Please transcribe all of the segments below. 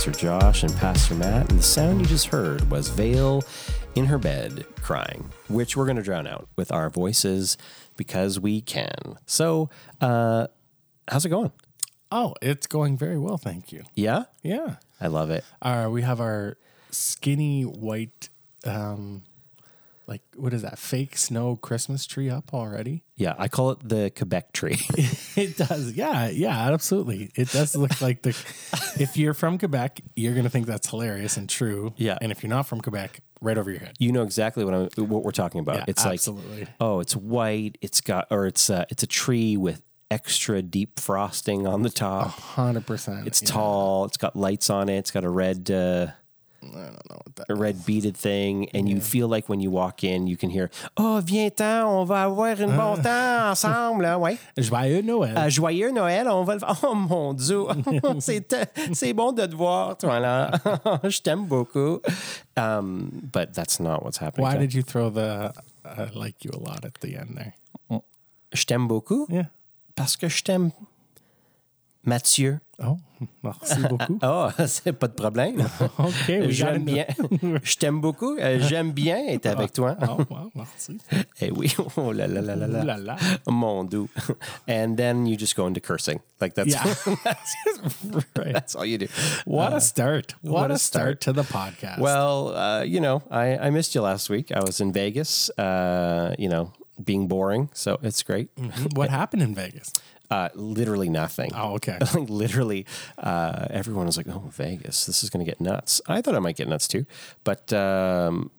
Pastor Josh and Pastor Matt, and the sound you just heard was Vale in her bed crying, which we're going to drown out with our voices because we can. So, uh, how's it going? Oh, it's going very well, thank you. Yeah, Yeah. I love it. Uh, we have our skinny white, um, like what is that? Fake snow Christmas tree up already. Yeah, I call it the Quebec tree. It does. Yeah, yeah, absolutely. It does look like the. If you're from Quebec, you're gonna think that's hilarious and true. Yeah. And if you're not from Quebec, right over your head. you know exactly what I'm, what we're talking about. Yeah, it's absolutely. like, oh, it's white. It's got, or it's uh, it's a tree with extra deep frosting on the top. Hundred percent. It's tall. It's got lights on it. It's got a red, uh, I don't know what that. a red beaded thing, and you feel like when you walk in, you can hear, "Oh, viens-t'en, on va avoir un bon temps ensemble, hein, ouais." Joyeux Noël. Euh, joyeux Noël, on va. Oh mon Dieu, c'est c'est bon de te voir, toi là. Je t'aime beaucoup. Um, but that's not what's happening. Why did you throw the uh, like you a lot at the end there? Je t'aime beaucoup Yeah. parce que je t'aime, Mathieu. Oh, merci beaucoup. Oh, c'est pas de problème. Okay, we got J'aime bien. Je t'aime beaucoup. Euh, J'aime bien être avec toi. Oh, wow, merci. Eh oui. Oh là là là là. Ooh la la. Mon Dieu. And then you just go into cursing. Like that's, Yeah. that's, Right. that's all you do. What a start. What, what a a start. to the podcast. Well, uh, you know, I, I missed you last week. I was in Vegas, uh, you know, being boring. So it's great. what happened in Vegas? Uh, literally nothing. Oh, okay. like literally, uh, everyone was like, "Oh, Vegas, this is going to get nuts." I thought I might get nuts too, but um,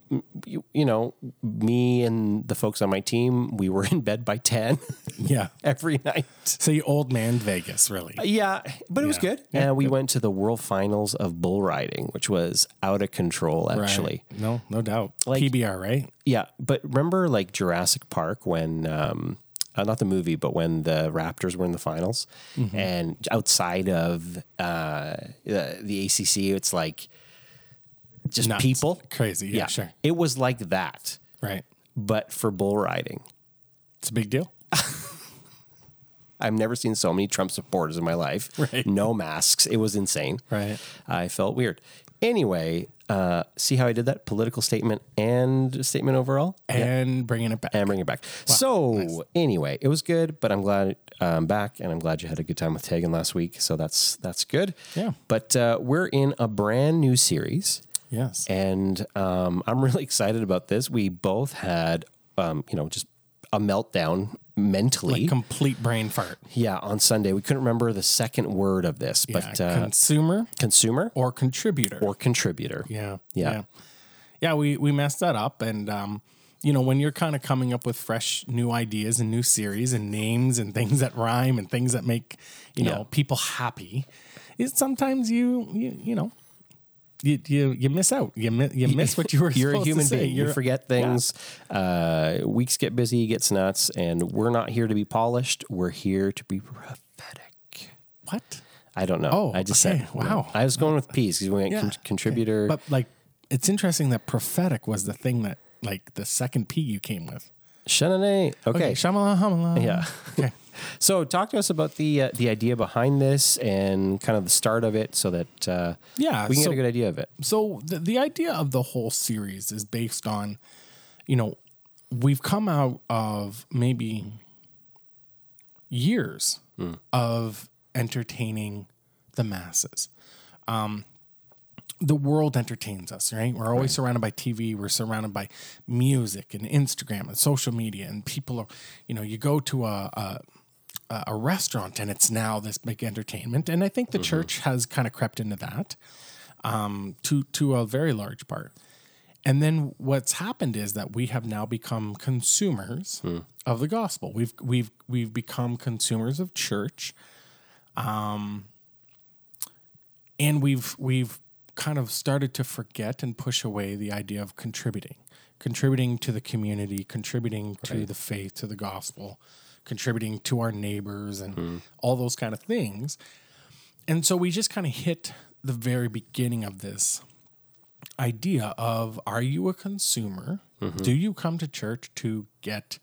you, you know, me and the folks on my team, we were in bed by ten Yeah. every night. So you old man Vegas, really. Yeah, but it was good. Yeah, and we went to the World Finals of bull riding, which was out of control. Actually, Right. No, no doubt. Like- PBR, right? Yeah, but remember like Jurassic Park when um uh, not the movie, but when the Raptors were in the finals, Mm-hmm. and outside of uh, the, the ACC, it's like just Nuts. people. Crazy. Yeah, sure. It was like that, Right. but for bull riding. It's a big deal. I've never seen so many Trump supporters in my life. Right. No masks. It was insane. Right. I felt weird. Anyway, uh, see how I did that? Political statement and statement overall? And bringing it back. and bringing it back. so anyway, it was good, but I'm glad I'm back, and I'm glad you had a good time with Tegan last week. So that's that's good. Yeah. But uh, we're in a brand new series, yes. and um, I'm really excited about this. We both had, um, you know, just a meltdown mentally. Complete brain fart. yeah, on Sunday we couldn't remember the second word of this, but yeah. uh, Consumer consumer or contributor. or contributor. yeah. Yeah. Yeah. Yeah, we, we messed that up. And, um, you know, when you're kind of coming up with fresh new ideas and new series and names and things that rhyme and things that make, you know, Yeah. people happy, is sometimes you, you, you know, you, you, you miss out. You, mi- you miss what you were You're a human being. You forget things. Uh, weeks get busy, gets nuts, and we're not here to be polished. We're here to be prophetic. What? I don't know. Oh, I just okay. said Wow. I was going with peace because we went Yeah. con- contributor. But like, it's interesting that prophetic was the thing that like the second P you came with. Shanane. Okay. Okay, Shamala Hamala. Yeah. Okay. So talk to us about the uh, the idea behind this and kind of the start of it, so that uh, Yeah, we can so- get a good idea of it. So the, the idea of the whole series is based on, you know, we've come out of maybe years of entertaining the masses. Um, the world entertains us, right? We're always surrounded by TV. We're surrounded by music and Instagram and social media, and people are, you know, you go to a, a a restaurant and it's now this big entertainment. And I think the church has kind of crept into that um, to to a very large part. And then what's happened is that we have now become consumers of the gospel. We've we've we've become consumers of church, um, and we've we've kind of started to forget and push away the idea of contributing, contributing to the community, contributing to the faith, to the gospel, contributing to our neighbors, and all those kind of things. And so we just kind of hit the very beginning of this idea of are you a consumer? Do you come to church to get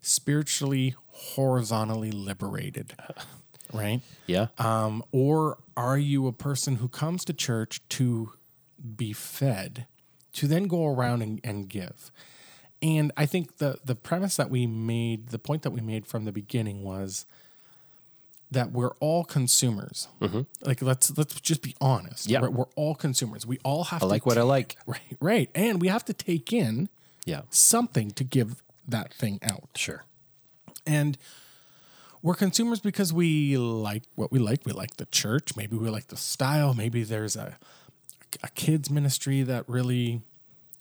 spiritually horizontally liberated? right? Yeah. Um, or are you a person who comes to church to be fed, to then go around and, and give? And I think the the premise that we made, the point that we made from the beginning was that we're all consumers. Like let's let's just be honest. Mm-hmm. Yeah. We're, we're all consumers. We all have I to like what I like. Right, right. And we have to take in Yeah. something to give that thing out. Sure. And we're consumers because we like what we like. We like the church. Maybe we like the style. Maybe there's a a kids ministry that really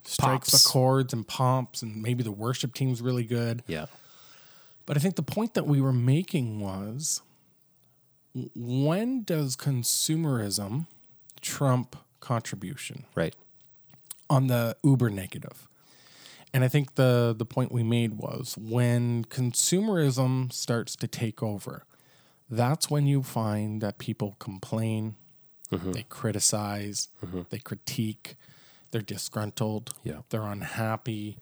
strikes Pops. the chords and pomps, and maybe the worship team's really good. Yeah. But I think the point that we were making was when does consumerism trump contribution? Right. on the uber negative. And I think the the point we made was when consumerism starts to take over, that's when you find that people complain, mm-hmm. they criticize, mm-hmm. they critique, they're disgruntled, Yeah. they're unhappy.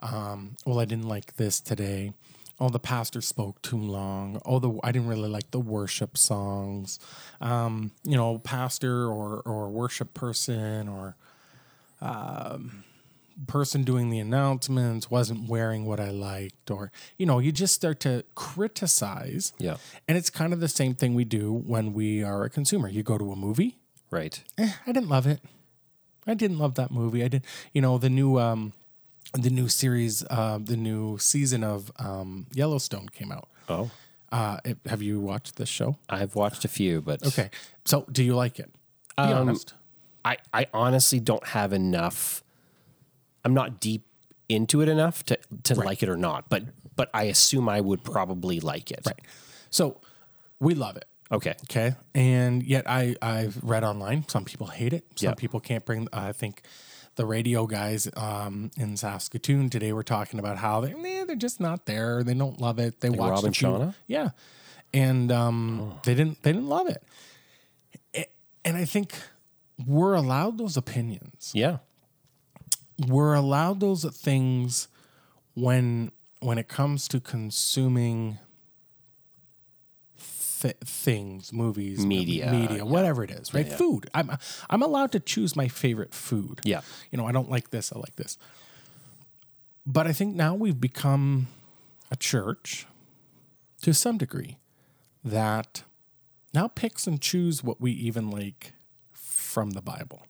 Um, well, I didn't like this today. Oh, the pastor spoke too long. Oh, the I didn't really like the worship songs. Um, you know, pastor or or worship person or person doing the announcements wasn't wearing what I liked, or, you know, you just start to criticize. Yeah. And it's kind of the same thing we do when we are a consumer. You go to a movie, Right. eh, I didn't love it. I didn't love that movie. I did, you know, the new, um, the new series, uh, the new season of um, Yellowstone came out. Oh. Uh, it- have you watched this show? I've watched a few, but Okay. So do you like it? Be Um, honest. I, I honestly don't have enough. I'm not deep into it enough to, to like it or not, but but I assume I would probably like it. Right. So we love it. Okay. Okay. And yet I, I've read online, some people hate it. Some Yeah. people can't bring, I think the radio guys um, in Saskatoon today were talking about how they, eh, they're just not there. They don't love it. They watched Rob a and few- Shauna? Oh. Yeah. And um, they didn't, they didn't love it. And I think we're allowed those opinions Yeah. we're allowed those things when when it comes to consuming th- things, movies, Media, media, whatever it is, right? Food. I'm I'm allowed to choose my favorite food. Yeah. You know, I don't like this, I like this. But I think now we've become a church to some degree that now picks and choose what we even like from the Bible,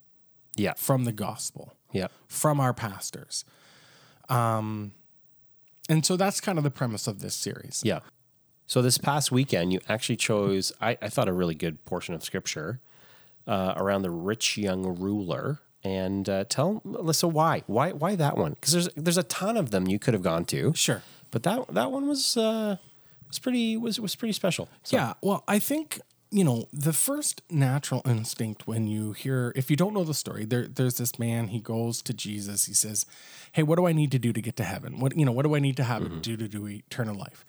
Yeah. from the gospel Yeah. from our pastors. Um, and so that's kind of the premise of this series. Yeah. So this past weekend, you actually chose, I, I thought, a really good portion of scripture uh, around the rich young ruler. And uh, tell Alyssa why, why, why that one? Because there's there's a ton of them you could have gone to, Sure. but that that one was uh, was pretty was was pretty special. So, Yeah. Well, I think, you know, the first natural instinct when you hear, if you don't know the story, there, there's this man, he goes to Jesus. He says, Hey, what do I need to do to get to heaven? What, you know, what do I need to have do to do eternal life?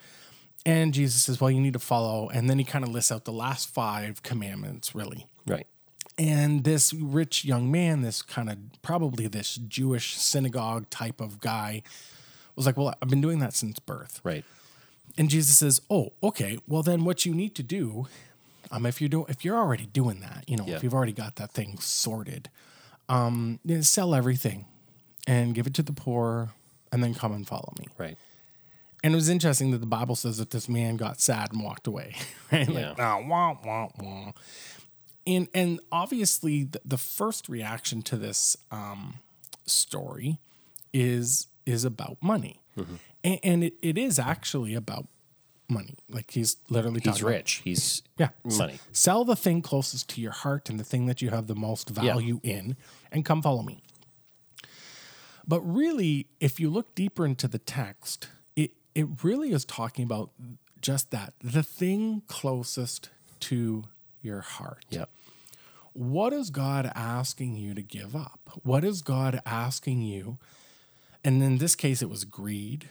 And Jesus says, Well, you need to follow. And then he kind of lists out the last five commandments, really. right. And this rich young man, this kind of probably this Jewish synagogue type of guy, was like, Well, I've been doing that since birth. Right. And Jesus says, "Oh, okay. Well, then what you need to do, um, if you do, if you're already doing that, you know, Yeah. if you've already got that thing sorted, um, then sell everything and give it to the poor, and then come and follow me." Right. And it was interesting that the Bible says that this man got sad and walked away, right? Yeah. Like, oh, wah, wah, wah. And and obviously, the, the first reaction to this um, story is is about money, and, and it, it is actually about money. Like he's literally He's talking about- rich. He's yeah, money. Sell the thing closest to your heart and the thing that you have the most value in, and come follow me. But really, if you look deeper into the text, it really is talking about just that the thing closest to your heart. Yeah. What is God asking you to give up? What is God asking you? And in this case, it was greed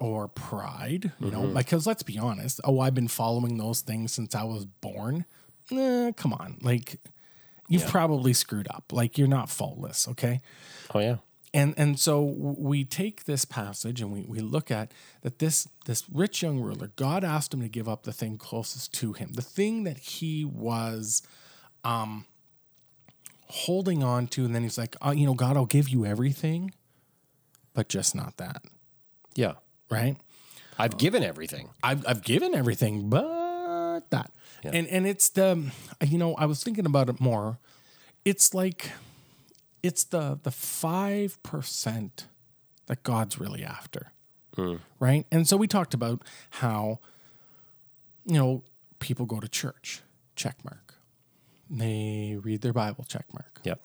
or pride, you know, because let's be honest. Oh, I've been following those things since I was born. Eh, come on. Like, you've probably screwed up. Like, you're not faultless, okay? Oh yeah. And and so we take this passage and we, we look at that this this rich young ruler god asked him to give up the thing closest to him the thing that he was um holding on to. And then he's like oh, you know god i'll give you everything but just not that. Yeah. right? I've given everything. I've, I've given everything but that. And and it's the you know i was thinking about it more. It's like it's the the five percent that god's really after mm. right and so we talked about how you know people go to church check mark they read their bible check mark Yep.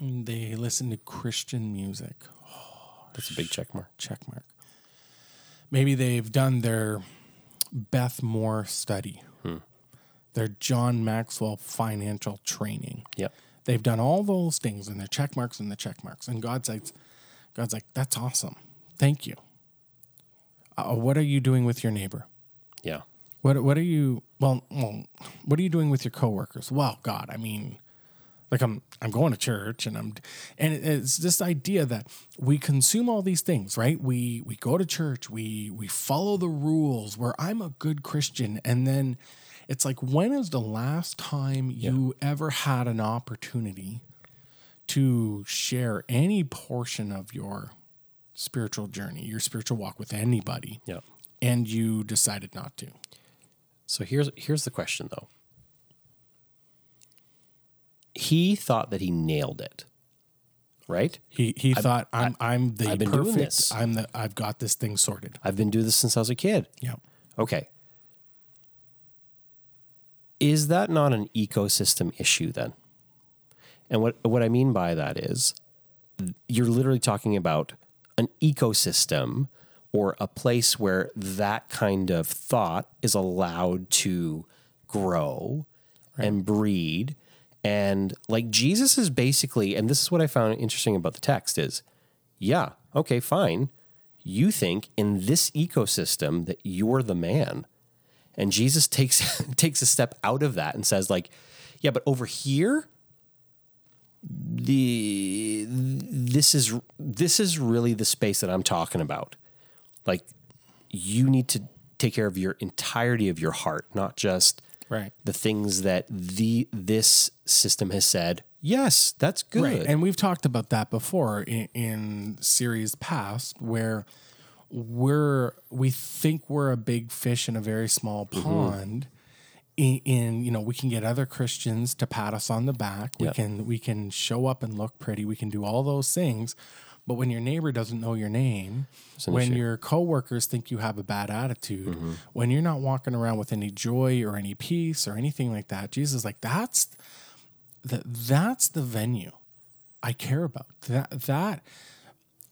they listen to christian music That's a big check mark. check mark. Maybe they've done their Beth Moore study, hmm. their John Maxwell financial training. Yep. They've done all those things and their check marks and the check marks. And God's like, God's like, that's awesome. Thank you. Uh, what are you doing with your neighbor? Yeah. What What are you? Well, well, what are you doing with your coworkers? Well, God, I mean, like I'm I'm going to church and I'm and it's this idea that we consume all these things, right? We we go to church, we we follow the rules, where I'm a good Christian, and then it's like when is the last time you ever had an opportunity to share any portion of your spiritual journey, your spiritual walk with anybody, Yeah. and you decided not to? So here's here's the question though. He thought that he nailed it. Right? He he thought I'm I, am the I've been doing perfect. this. I'm the I've got this thing sorted. I've been doing this since I was a kid. Yeah. Okay. Is that not an ecosystem issue then? And what what I mean by that is you're literally talking about an ecosystem or a place where that kind of thought is allowed to grow and breed and like Jesus is basically and this is what I found interesting about the text is yeah, okay, fine. You think in this ecosystem that you're the man. And Jesus takes takes a step out of that and says like, yeah, but over here the this is this is really the space that I'm talking about. Like you need to take care of your entirety of your heart, not just Right. the things that the this system has said. Yes, that's good. Right. And we've talked about that before in, in series past where we're we think we're a big fish in a very small Mm-hmm. pond. In, in you know we can get other Christians to pat us on the back. We Yep. can we can show up and look pretty. We can do all those things. But when your neighbor doesn't know your name, when issue. Mm-hmm. your coworkers think you have a bad attitude, when you're not walking around with any joy or any peace or anything like that, Jesus is like that's that that's the venue I care about. That that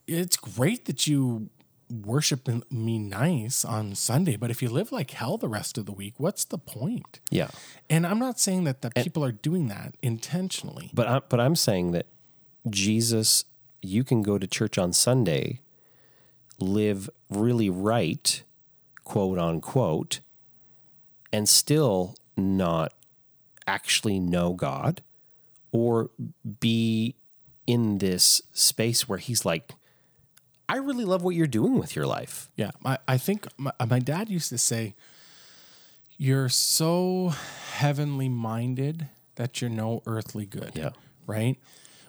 it's great that you worship me nice on Sunday, but if you live like hell the rest of the week, what's the point? yeah. And I'm not saying that the people are doing that intentionally. But I, but I'm saying that Jesus, you can go to church on Sunday, live really right, quote unquote, and still not actually know God or be in this space where he's like, I really love what you're doing with your life. Yeah, I, I think my, my dad used to say, "You're so heavenly minded that you're no earthly good." Yeah. right.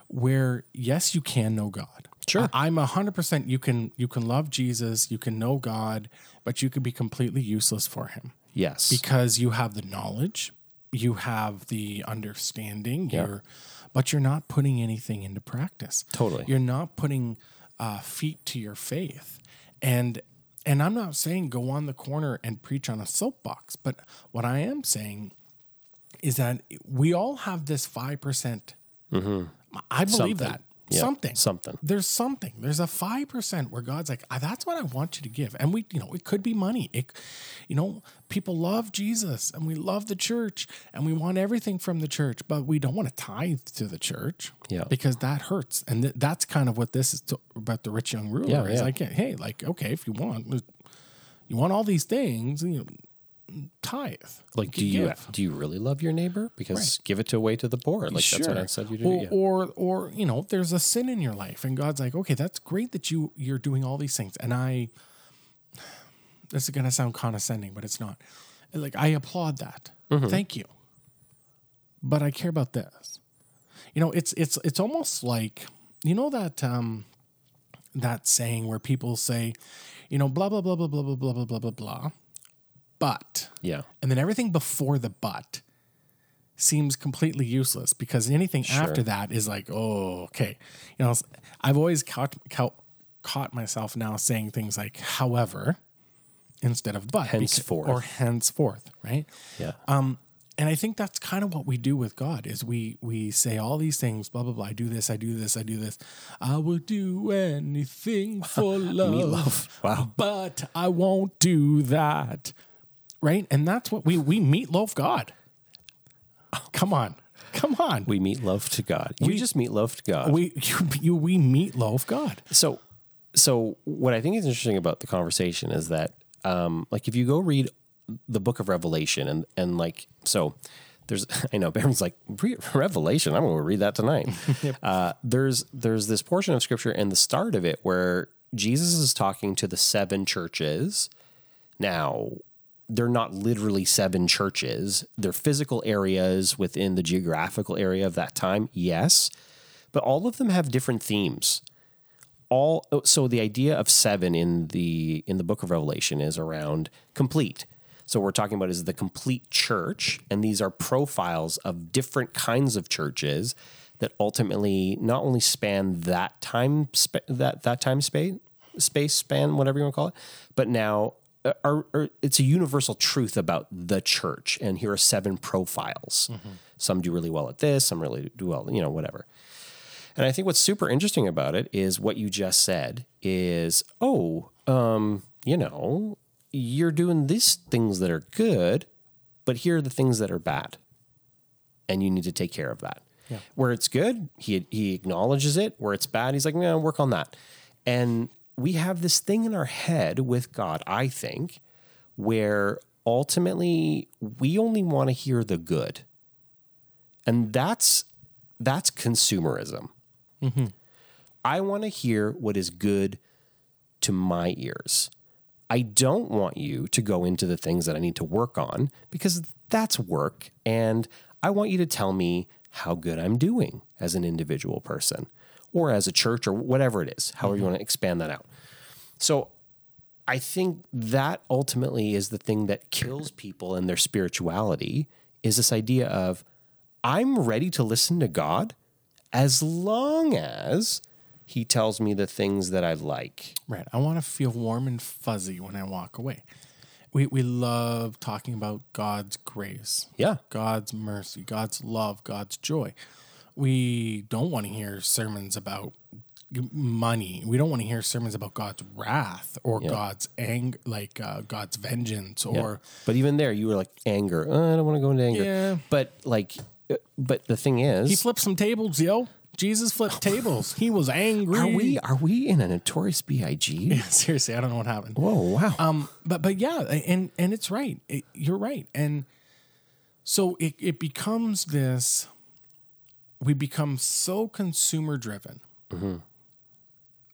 Where yes, you can know God. Sure. I, I'm a hundred percent. You can you can love Jesus, you can know God, but you could be completely useless for Him Yes. because you have the knowledge, you have the understanding, you're, but you're not putting anything into practice. Totally. you're not putting uh, feet to your faith, and and I'm not saying go on the corner and preach on a soapbox, but what I am saying is that we all have this five percent. I believe Something. that Yeah, something something. there's something there's a 5% where god's like "Ah, that's what i want you to give and we you know it could be money it you know people love jesus and we love the church and we want everything from the church but we don't want to tithe to the church Yeah. because that hurts and th- that's kind of what this is to, about the rich young ruler Yeah, is yeah. like hey like okay if you want you want all these things you know tithe. Like, do you give. do you really love your neighbor? Because give it away to the poor. Like that's what I said you do. Or, yeah. or, or, you know, there's a sin in your life, and God's like, okay, that's great that you you're doing all these things, and I. This is gonna sound condescending, but it's not. Like I applaud that. Mm-hmm. Thank you. But I care about this. You know, it's it's it's almost like you know that um that saying where people say, you know, blah blah blah blah blah blah blah blah blah blah blah, but yeah. and then everything before the but seems completely useless because anything after that is like, oh, okay. You know, I've always caught, caught, caught myself now saying things like, however, instead of but. Henceforth. or henceforth, right? Yeah. Um, and I think that's kind of what we do with God is we we say all these things, blah blah blah. I do this, I do this, I do this. I will do anything for love, Meatloaf. Wow. but I won't do that, right? And that's what we we meet love God. Come on, come on. We meet love to God. You just meet love to God. We you, you we meatloaf God. so so what I think is interesting about the conversation is that um like if you go read the book of Revelation and and like so there's I know Baron's like "Re- Revelation I'm going to read that tonight. uh, there's there's this portion of scripture in the start of it where Jesus is talking to the seven churches. Now they're not literally seven churches. They're physical areas within the geographical area of that time. Yes, but all of them have different themes all so the idea of seven in the in the book of revelation is around complete so what we're talking about is the complete church and these are profiles of different kinds of churches that ultimately not only span that time that that time space space span whatever you want to call it but now are, are, it's a universal truth about the church and here are seven profiles some do really well at this some really do well you know whatever and I think what's super interesting about it is what you just said is, oh, um, you know, you're doing these things that are good, but here are the things that are bad. And you need to take care of that. Yeah. Where it's good, he he acknowledges it. Where it's bad, he's like, no, work on that. And we have this thing in our head with God, I think, where ultimately we only want to hear the good. And that's that's consumerism. Mm-hmm. I want to hear what is good to my ears. I don't want you to go into the things that I need to work on because that's work. And I want you to tell me how good I'm doing as an individual person or as a church or whatever it is, however you mm-hmm. want to expand that out. So I think that ultimately is the thing that kills people in their spirituality is this idea of I'm ready to listen to God as long as he tells me the things that I like. Right. I want to feel warm and fuzzy when I walk away. We we love talking about God's grace. Yeah. God's mercy, God's love, God's joy. We don't want to hear sermons about money. We don't want to hear sermons about God's wrath or God's anger, like uh, God's vengeance or But even there, you were like anger. Uh, I don't want to go into anger. Yeah. But like, uh, but the thing is, he flipped some tables, yo. Jesus flipped tables. He was angry. are we are we in a notorious Big? Yeah, Seriously, I don't know what happened. Whoa, wow. Um, but but yeah, and and it's right. It, you're right, and so it it becomes this. We become so consumer driven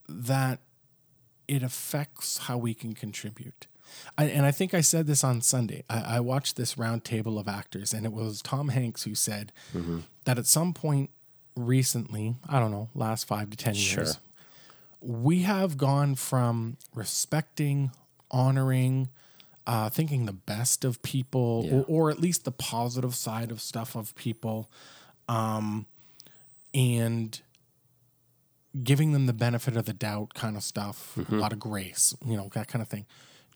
that it affects how we can contribute. I, and I think I said this on Sunday. I, I watched this round table of actors, and it was Tom Hanks who said that at some point recently, I don't know, last five to 10 years, we have gone from respecting, honoring, uh, thinking the best of people, or, or at least the positive side of stuff of people, um, and giving them the benefit of the doubt kind of stuff, a lot of grace, you know, that kind of thing,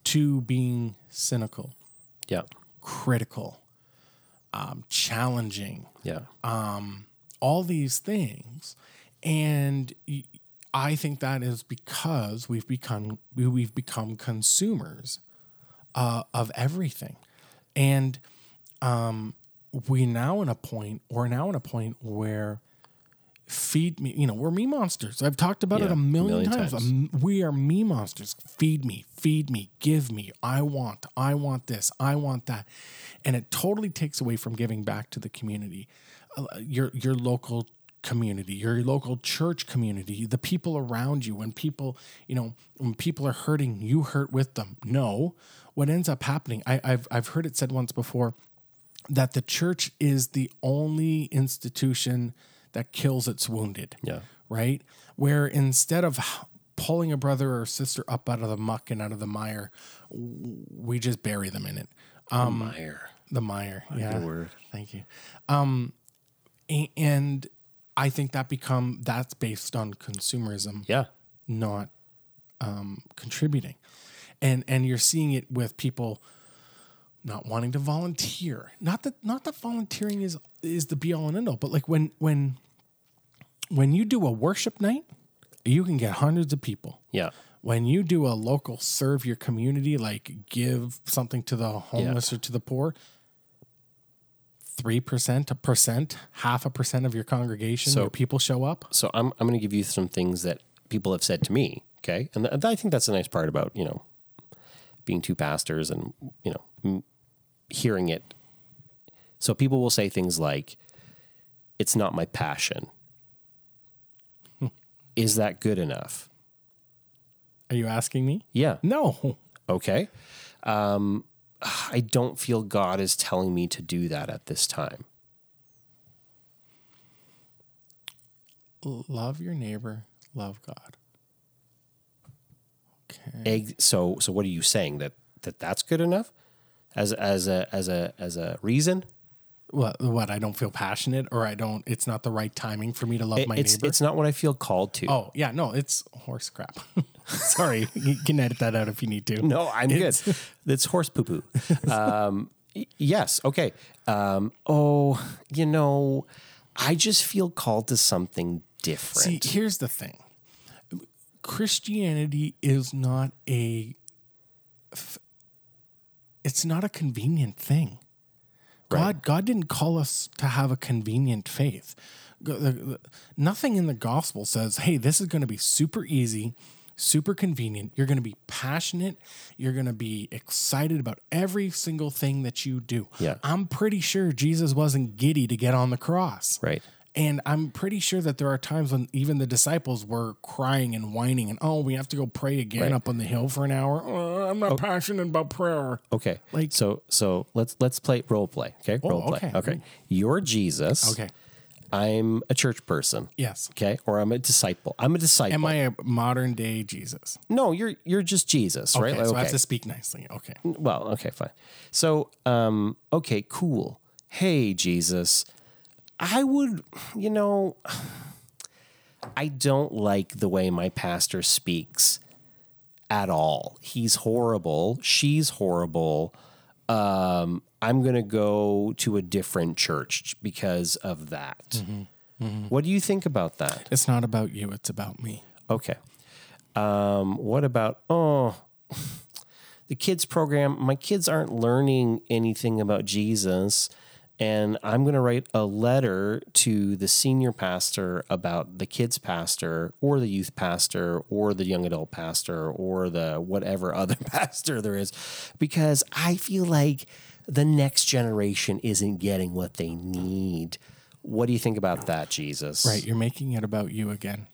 to being cynical, yeah, critical, um, challenging, yeah, all these things. And I think that is because we've become we- we've become consumers uh, of everything. And um, we now in a point we're now in a point where feed me. You know, we're me monsters. I've talked about it Yeah, a million, million times. times. Um, We are me monsters. Feed me, feed me, give me. I want, I want this, I want that. And it totally takes away from giving back to the community, uh, your your local community, your local church community, the people around you. When people, you know, when people are hurting, you hurt with them. No, what ends up happening, I, I've I've heard it said once before that the church is the only institution that kills its wounded. Yeah. Right? Where instead of pulling a brother or sister up out of the muck and out of the mire, we just bury them in it. Um, mire. The mire. Yeah. word. Thank you. Um, and I think that become that's based on consumerism Yeah. not um, contributing, and and you're seeing it with people not wanting to volunteer. Not that not that volunteering is is the be all and end all, but like when when when you do a worship night, you can get hundreds of people. Yeah. When you do a local serve your community, like give something to the homeless or to the poor, three percent, a percent, half a percent of your congregation, So- your people show up. So I'm I'm going to give you some things that people have said to me. Okay, and th- I think that's a nice part about you know being two pastors and you know hearing it. So people will say things like, "It's not my passion." Is that good enough? Are you asking me? Yeah. No. Okay. Um, I don't feel God is telling me to do that at this time. Love your neighbor, love God. Okay. Egg, so so what are you saying that that that's good enough as as a as a as a reason? What? What? I don't feel passionate, or I don't. It's not the right timing for me to love my it's neighbor. it's not what I feel called to. oh yeah, no, it's horse crap. Sorry, you can edit that out if you need to. No, I'm good. It's horse poo poo. Um, y- yes. Okay. Um, oh, you know, I just feel called to something different. See, here's the thing. Christianity is not a. f- It's not a convenient thing. God, God didn't call us to have a convenient faith. Go- the- the- Nothing in the gospel says, "Hey, this is going to be super easy, super convenient. You're going to be passionate. You're going to be excited about every single thing that you do." Yeah. I'm pretty sure Jesus wasn't giddy to get on the cross. right. And I'm pretty sure that there are times when even the disciples were crying and whining and, oh, we have to go pray again Right. up on the hill for an hour. Oh, I'm not passionate about prayer. Okay. Like- so so let's let's play role play. Okay. role play. okay. Okay. You're Jesus. Okay. I'm a church person. Yes. Okay. Or I'm a disciple. I'm a disciple. Am I a modern day Jesus? no, you're you're just Jesus, right? Okay, Like, so I have to speak nicely. Okay. well, okay, fine. So, um, okay, cool. Hey, Jesus, I would, you know, I don't like the way my pastor speaks at all. He's horrible. She's horrible. Um, I'm going to go to a different church because of that. What do you think about that? It's not about you, it's about me. Okay. Um, what about oh the kids program? My kids aren't learning anything about Jesus, and I'm going to write a letter to the senior pastor about the kids pastor or the youth pastor or the young adult pastor or the whatever other pastor there is because I feel like the next generation isn't getting what they need. What do you think about that, Jesus? Right. You're making it about you again.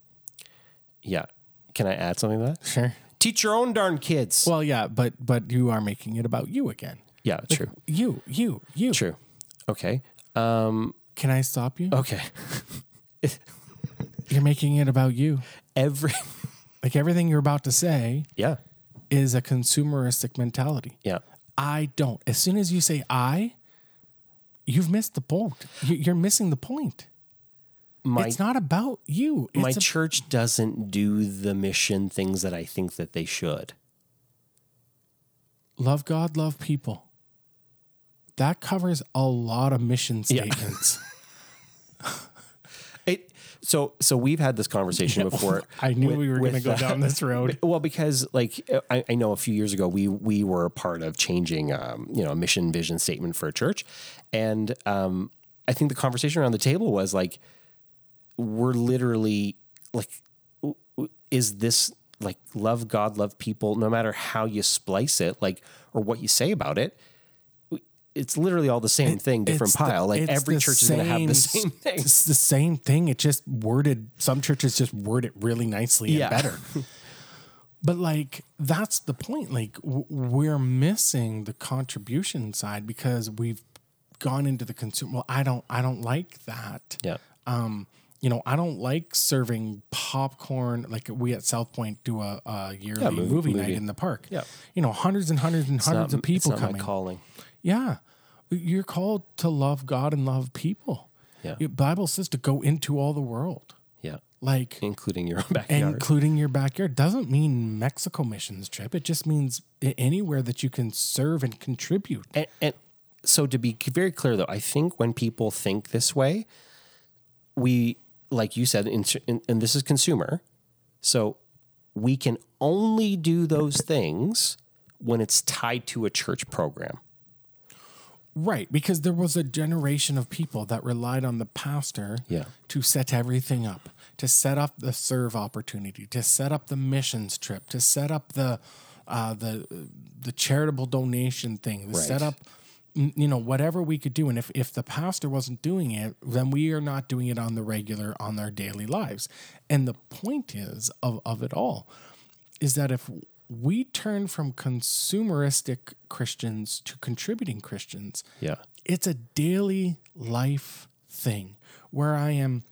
Yeah. Can I add something to that? Sure. Teach your own darn kids. Well, yeah, but but you are making it about you again. yeah, true. You, you, you. True. Okay. Um, Can I stop you? okay. You're making it about you. Every Like everything you're about to say Yeah. is a consumeristic mentality. Yeah. I don't. As soon as you say I, you've missed the point. You- You're missing the point. My it's not about you. It's my a- church doesn't do the mission things that I think that they should. love God, love people. That covers a lot of mission statements. It, so so we've had this conversation before. I knew with- we were going to go uh, down this road. Well, because like I, I know a few years ago we we were a part of changing um, you know a mission vision statement for a church, and um, I think the conversation around the table was like, we're literally like, w- w- is this like love God, love people, no matter how you splice it, like, or what you say about it? It's literally all the same thing, different It's the- pile. like every church is going to have the same thing. It's the same thing. It just worded. Some churches just word it really nicely Yeah. and better. but like that's the point. Like w- we're missing the contribution side because we've gone into the consumer. Well, I don't. I don't like that. Yeah. Um, you know, I don't like serving popcorn. Like we at South Point do a, a yearly movie- movie, night in the park. Yeah. You know, hundreds and hundreds and hundreds Not- of people it's coming. calling. Yeah. You're called to love God and love people. Yeah. The Bible says to go into all the world. Yeah. Like Including your own backyard. including your backyard doesn't mean Mexico missions trip. It just means anywhere that you can serve and contribute. and, and so to be very clear though i think when people think this way we like you said in, in, and this is consumer so we can only do those things when it's tied to a church program Right, because there was a generation of people that relied on the pastor Yeah. to set everything up, to set up the serve opportunity, to set up the missions trip, to set up the uh, the the charitable donation thing, to set up you know whatever we could do. And if if the pastor wasn't doing it, then we are not doing it on the regular on our daily lives. And the point is of of it all is that if we turn from consumeristic Christians to contributing Christians, yeah. It's a daily life thing where I am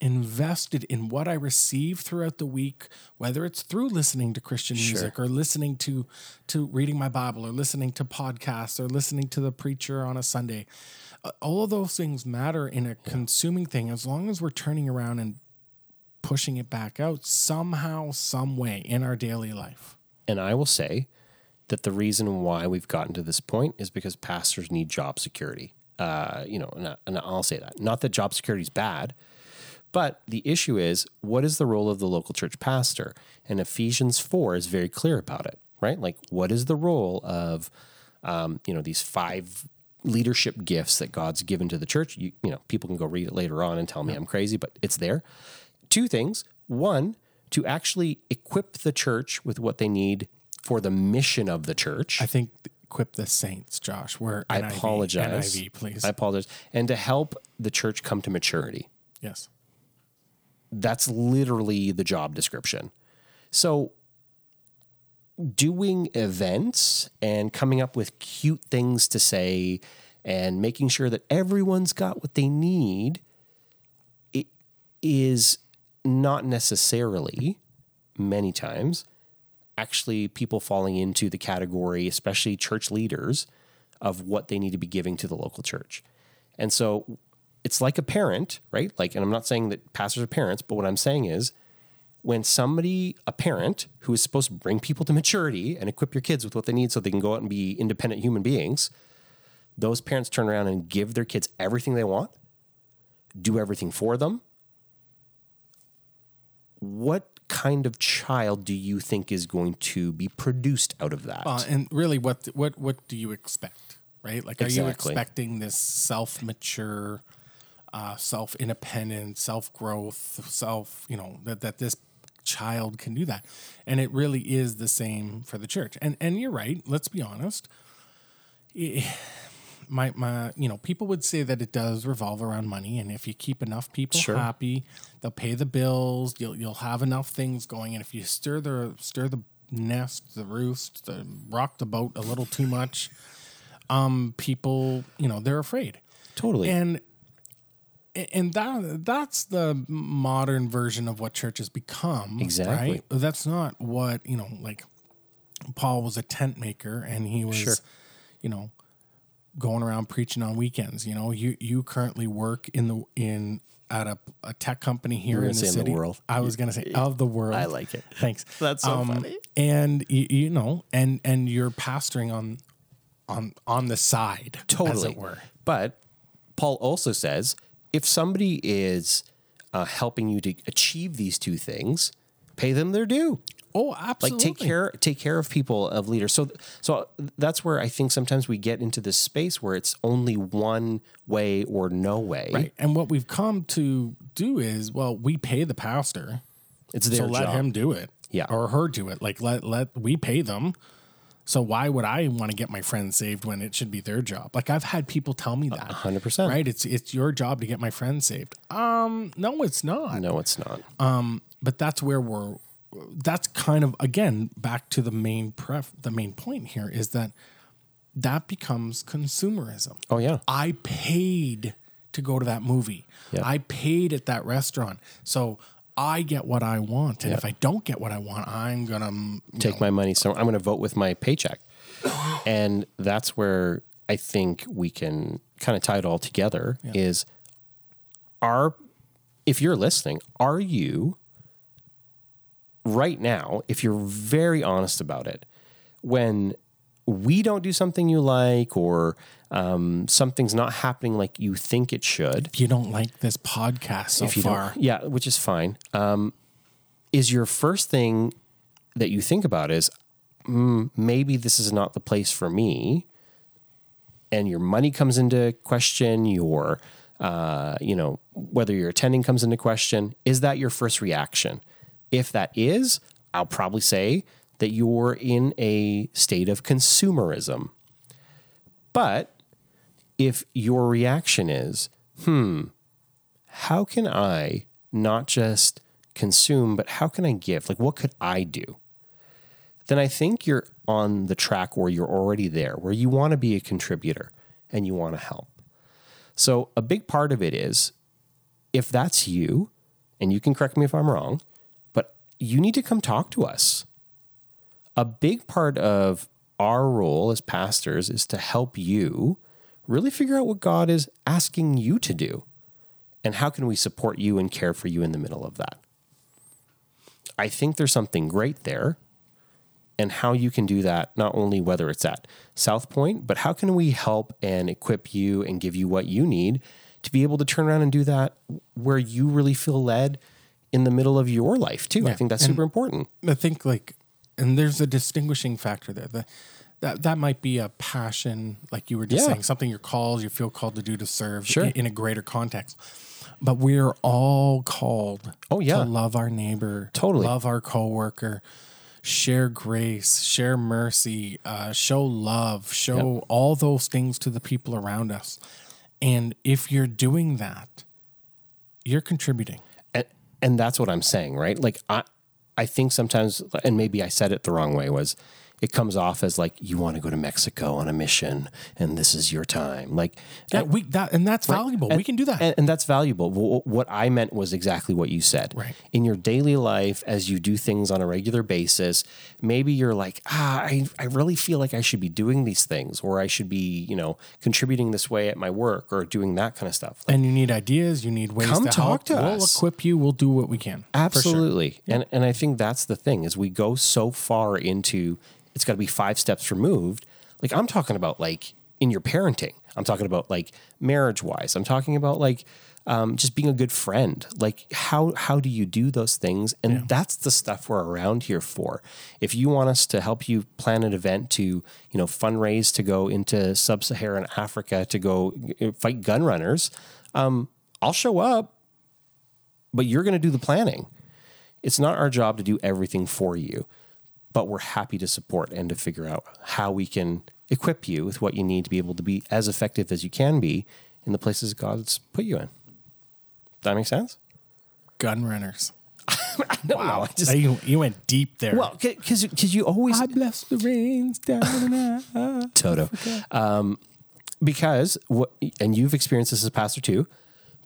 invested in what I receive throughout the week, whether it's through listening to Christian music or listening to to reading my Bible or listening to podcasts or listening to the preacher on a Sunday. Uh, All of those things matter in a consuming thing as long as we're turning around and pushing it back out somehow, some way in our daily life. and i will say that the reason why we've gotten to this point is because pastors need job security uh, you know and, I, and i'll say that not that job security is bad But the issue is, what is the role of the local church pastor? And Ephesians 4 is very clear about it, right? Like, what is the role of, um, you know, these five leadership gifts that God's given to the church? You, you know, people can go read it later on and tell me I'm crazy, but it's there. Two things. One, to actually equip the church with what they need for the mission of the church. I think equip the saints, Josh. Where I NIV, apologize. NIV, please. I apologize. And to help the church come to maturity. yes. That's literally the job description. So, doing events and coming up with cute things to say and making sure that everyone's got what they need it is not necessarily many times actually people falling into the category especially church leaders of what they need to be giving to the local church and so it's like a parent right like and i'm not saying that pastors are parents but what i'm saying is when somebody, a parent who is supposed to bring people to maturity and equip your kids with what they need so they can go out and be independent human beings, those parents turn around and give their kids everything they want, do everything for them. What kind of child do you think is going to be produced out of that? Uh, and really, what what what do you expect, right? Like, are you expecting this self mature, uh, self independent, self growth, self you know that that this child can do that, and it really is the same for the church. And and you're right. Let's be honest. Eh, My my, you know, people would say that it does revolve around money, and if you keep enough people Sure. happy, they'll pay the bills. You'll you'll have enough things going, and if you stir the stir the nest, the roost, the rock the boat a little too much, um, people, you know, they're afraid, totally. and and that that's the modern version of what church has become. Exactly. Right? That's not what you know. Like Paul was a tent maker, and he was, Sure. you know, going around preaching on weekends. You know, you you currently work in the in at a, a tech company here in the say in the city. world. I was going to say of the world. I like it. Thanks. That's so funny. And you, you know, and and you're pastoring on on on the side, totally. as it were. But Paul also says if somebody is uh, helping you to achieve these two things, pay them their due. Oh, absolutely. Like take care, take care of people, of leaders. So, so that's where I think sometimes we get into this space where it's only one way or no way. Right. And what we've come to do is, well, we pay the pastor, It's their so let job. him do it. Yeah. or her do it. Like let let we pay them. So why would I want to get my friends saved when it should be their job? Like I've had people tell me that. 100%. Right? It's it's your job to get my friends saved. Um, no, it's not. No, it's not. Um but that's where we're. That's kind of again back to the main pref. The main point here is that that becomes consumerism. oh yeah. I paid to go to that movie. Yeah. I paid at that restaurant. So I get what I want. And if I don't get what I want, I'm going to take my money so I'm going to vote with my paycheck. and that's where I think we can kind of tie it all together is are if you're listening, are you right now, if you're very honest about it, when we don't do something you like or um, something's not happening like you think it should, if you don't like this podcast so far, yeah, which is fine. Um, is your first thing that you think about is mm, maybe this is not the place for me, and your money comes into question. Your, uh, you know, whether you're attending comes into question. Is that your first reaction? If that is, I'll probably say that you're in a state of consumerism. But if your reaction is, hmm, how can I not just consume, but how can I give? Like, what could I do? Then I think you're on the track where you're already there, where you want to be a contributor and you want to help. So, a big part of it is if that's you, and you can correct me if I'm wrong, you need to come talk to us. A big part of our role as pastors is to help you really figure out what God is asking you to do and how can we support you and care for you in the middle of that. I think there's something great there and how you can do that not only whether it's at South Point, but how can we help and equip you and give you what you need to be able to turn around and do that where you really feel led in the middle of your life too. I think that's super important. I think like, and there's a distinguishing factor there. The, that that might be a passion, like you were just Yeah. saying, something you're called, you feel called to do to serve Sure. in, in a greater context. But we're all called Oh, yeah. to love our neighbor, Totally. love our coworker, share grace, share mercy, uh, show love, show all those things to the people around us. And if you're doing that, you're contributing. And, that's what I'm saying, right? Like I, I think sometimes, and maybe I said it the wrong way, was it comes off as like you want to go to Mexico on a mission, and this is your time. Like, Yeah, we that and that's valuable. we can do that. and, and that's valuable. Wh- What I meant was exactly what you said. Right. In your daily life, as you do things on a regular basis, maybe you're like, ah, I, I really feel like I should be doing these things, or I should be, you know, contributing this way at my work, or doing that kind of stuff. Like, and you need ideas, you need ways Come to talk help. to we'll us. equip you. We'll do what we can. For sure. Absolutely. And and I think that's the thing is we go so far into it's got to be five steps removed. Like I'm talking about like in your parenting. I'm talking about like marriage wise. I'm talking about like um, just being a good friend. Like how how do you do those things? And that's the stuff we're around here for. If you want us to help you plan an event to you know fundraise to go into sub-Saharan Africa to go uh, fight gun runners, um, I'll show up but you're going to do the planning. It's not our job to do everything for you, but we're happy to support and to figure out how we can equip you with what you need to be able to be as effective as you can be in the places God's put you in. Does that make sense? Gun runners. wow. Just, you, you went deep there. well, because because you always I bless the rains down. Toto. Um, because what, and you've experienced this as a pastor too.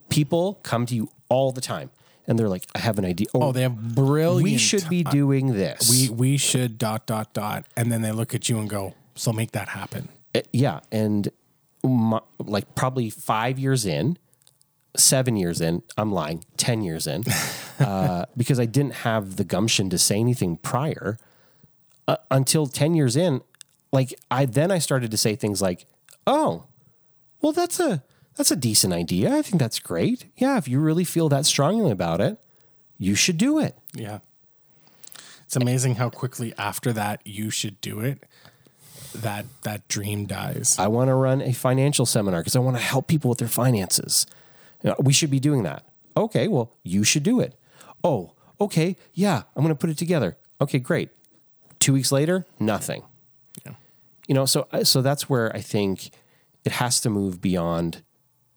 People come to you all the time, and they're like, "I have an idea. Oh, they have brilliant. we should be doing this. We we should dot dot dot, and then they look at you and go, "So make that happen." Uh, yeah, and my, like probably five years in, seven years in, I'm lying, ten years in, uh, because I didn't have the gumption to say anything prior. Uh, until ten years in, like I then I started to say things like, "Oh, well, that's a that's a decent idea. I think that's great. Yeah, if you really feel that strongly about it, you should do it." Yeah. It's amazing how quickly after that you should do it. That that dream dies. I want to run a financial seminar because I want to help people with their finances. You know, we should be doing that. Okay, well, you should do it. Oh, okay, yeah, I'm going to put it together. Okay, great. Two weeks later, nothing. Yeah. You know, so so that's where I think it has to move beyond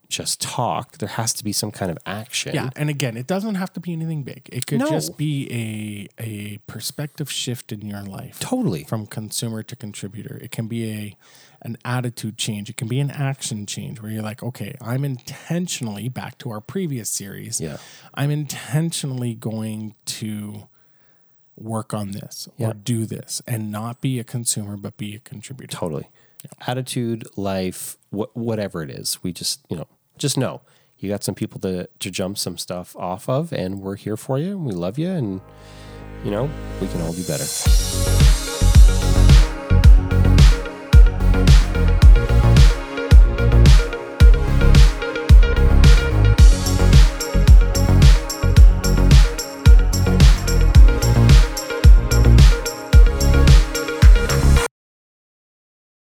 just talk. There has to be some kind of action. Yeah, and again, it doesn't have to be anything big. It could No. just be a a perspective shift in your life. Totally. From consumer to contributor. It can be a an attitude change. It can be an action change where you're like, okay, I'm intentionally back to our previous series. Yeah. I'm intentionally going to work on this or do this and not be a consumer but be a contributor. Totally. Attitude, life, wh- whatever it is. We just, you know, just know you got some people to, to jump some stuff off of, and we're here for you. We love you, and you know, we can all do better.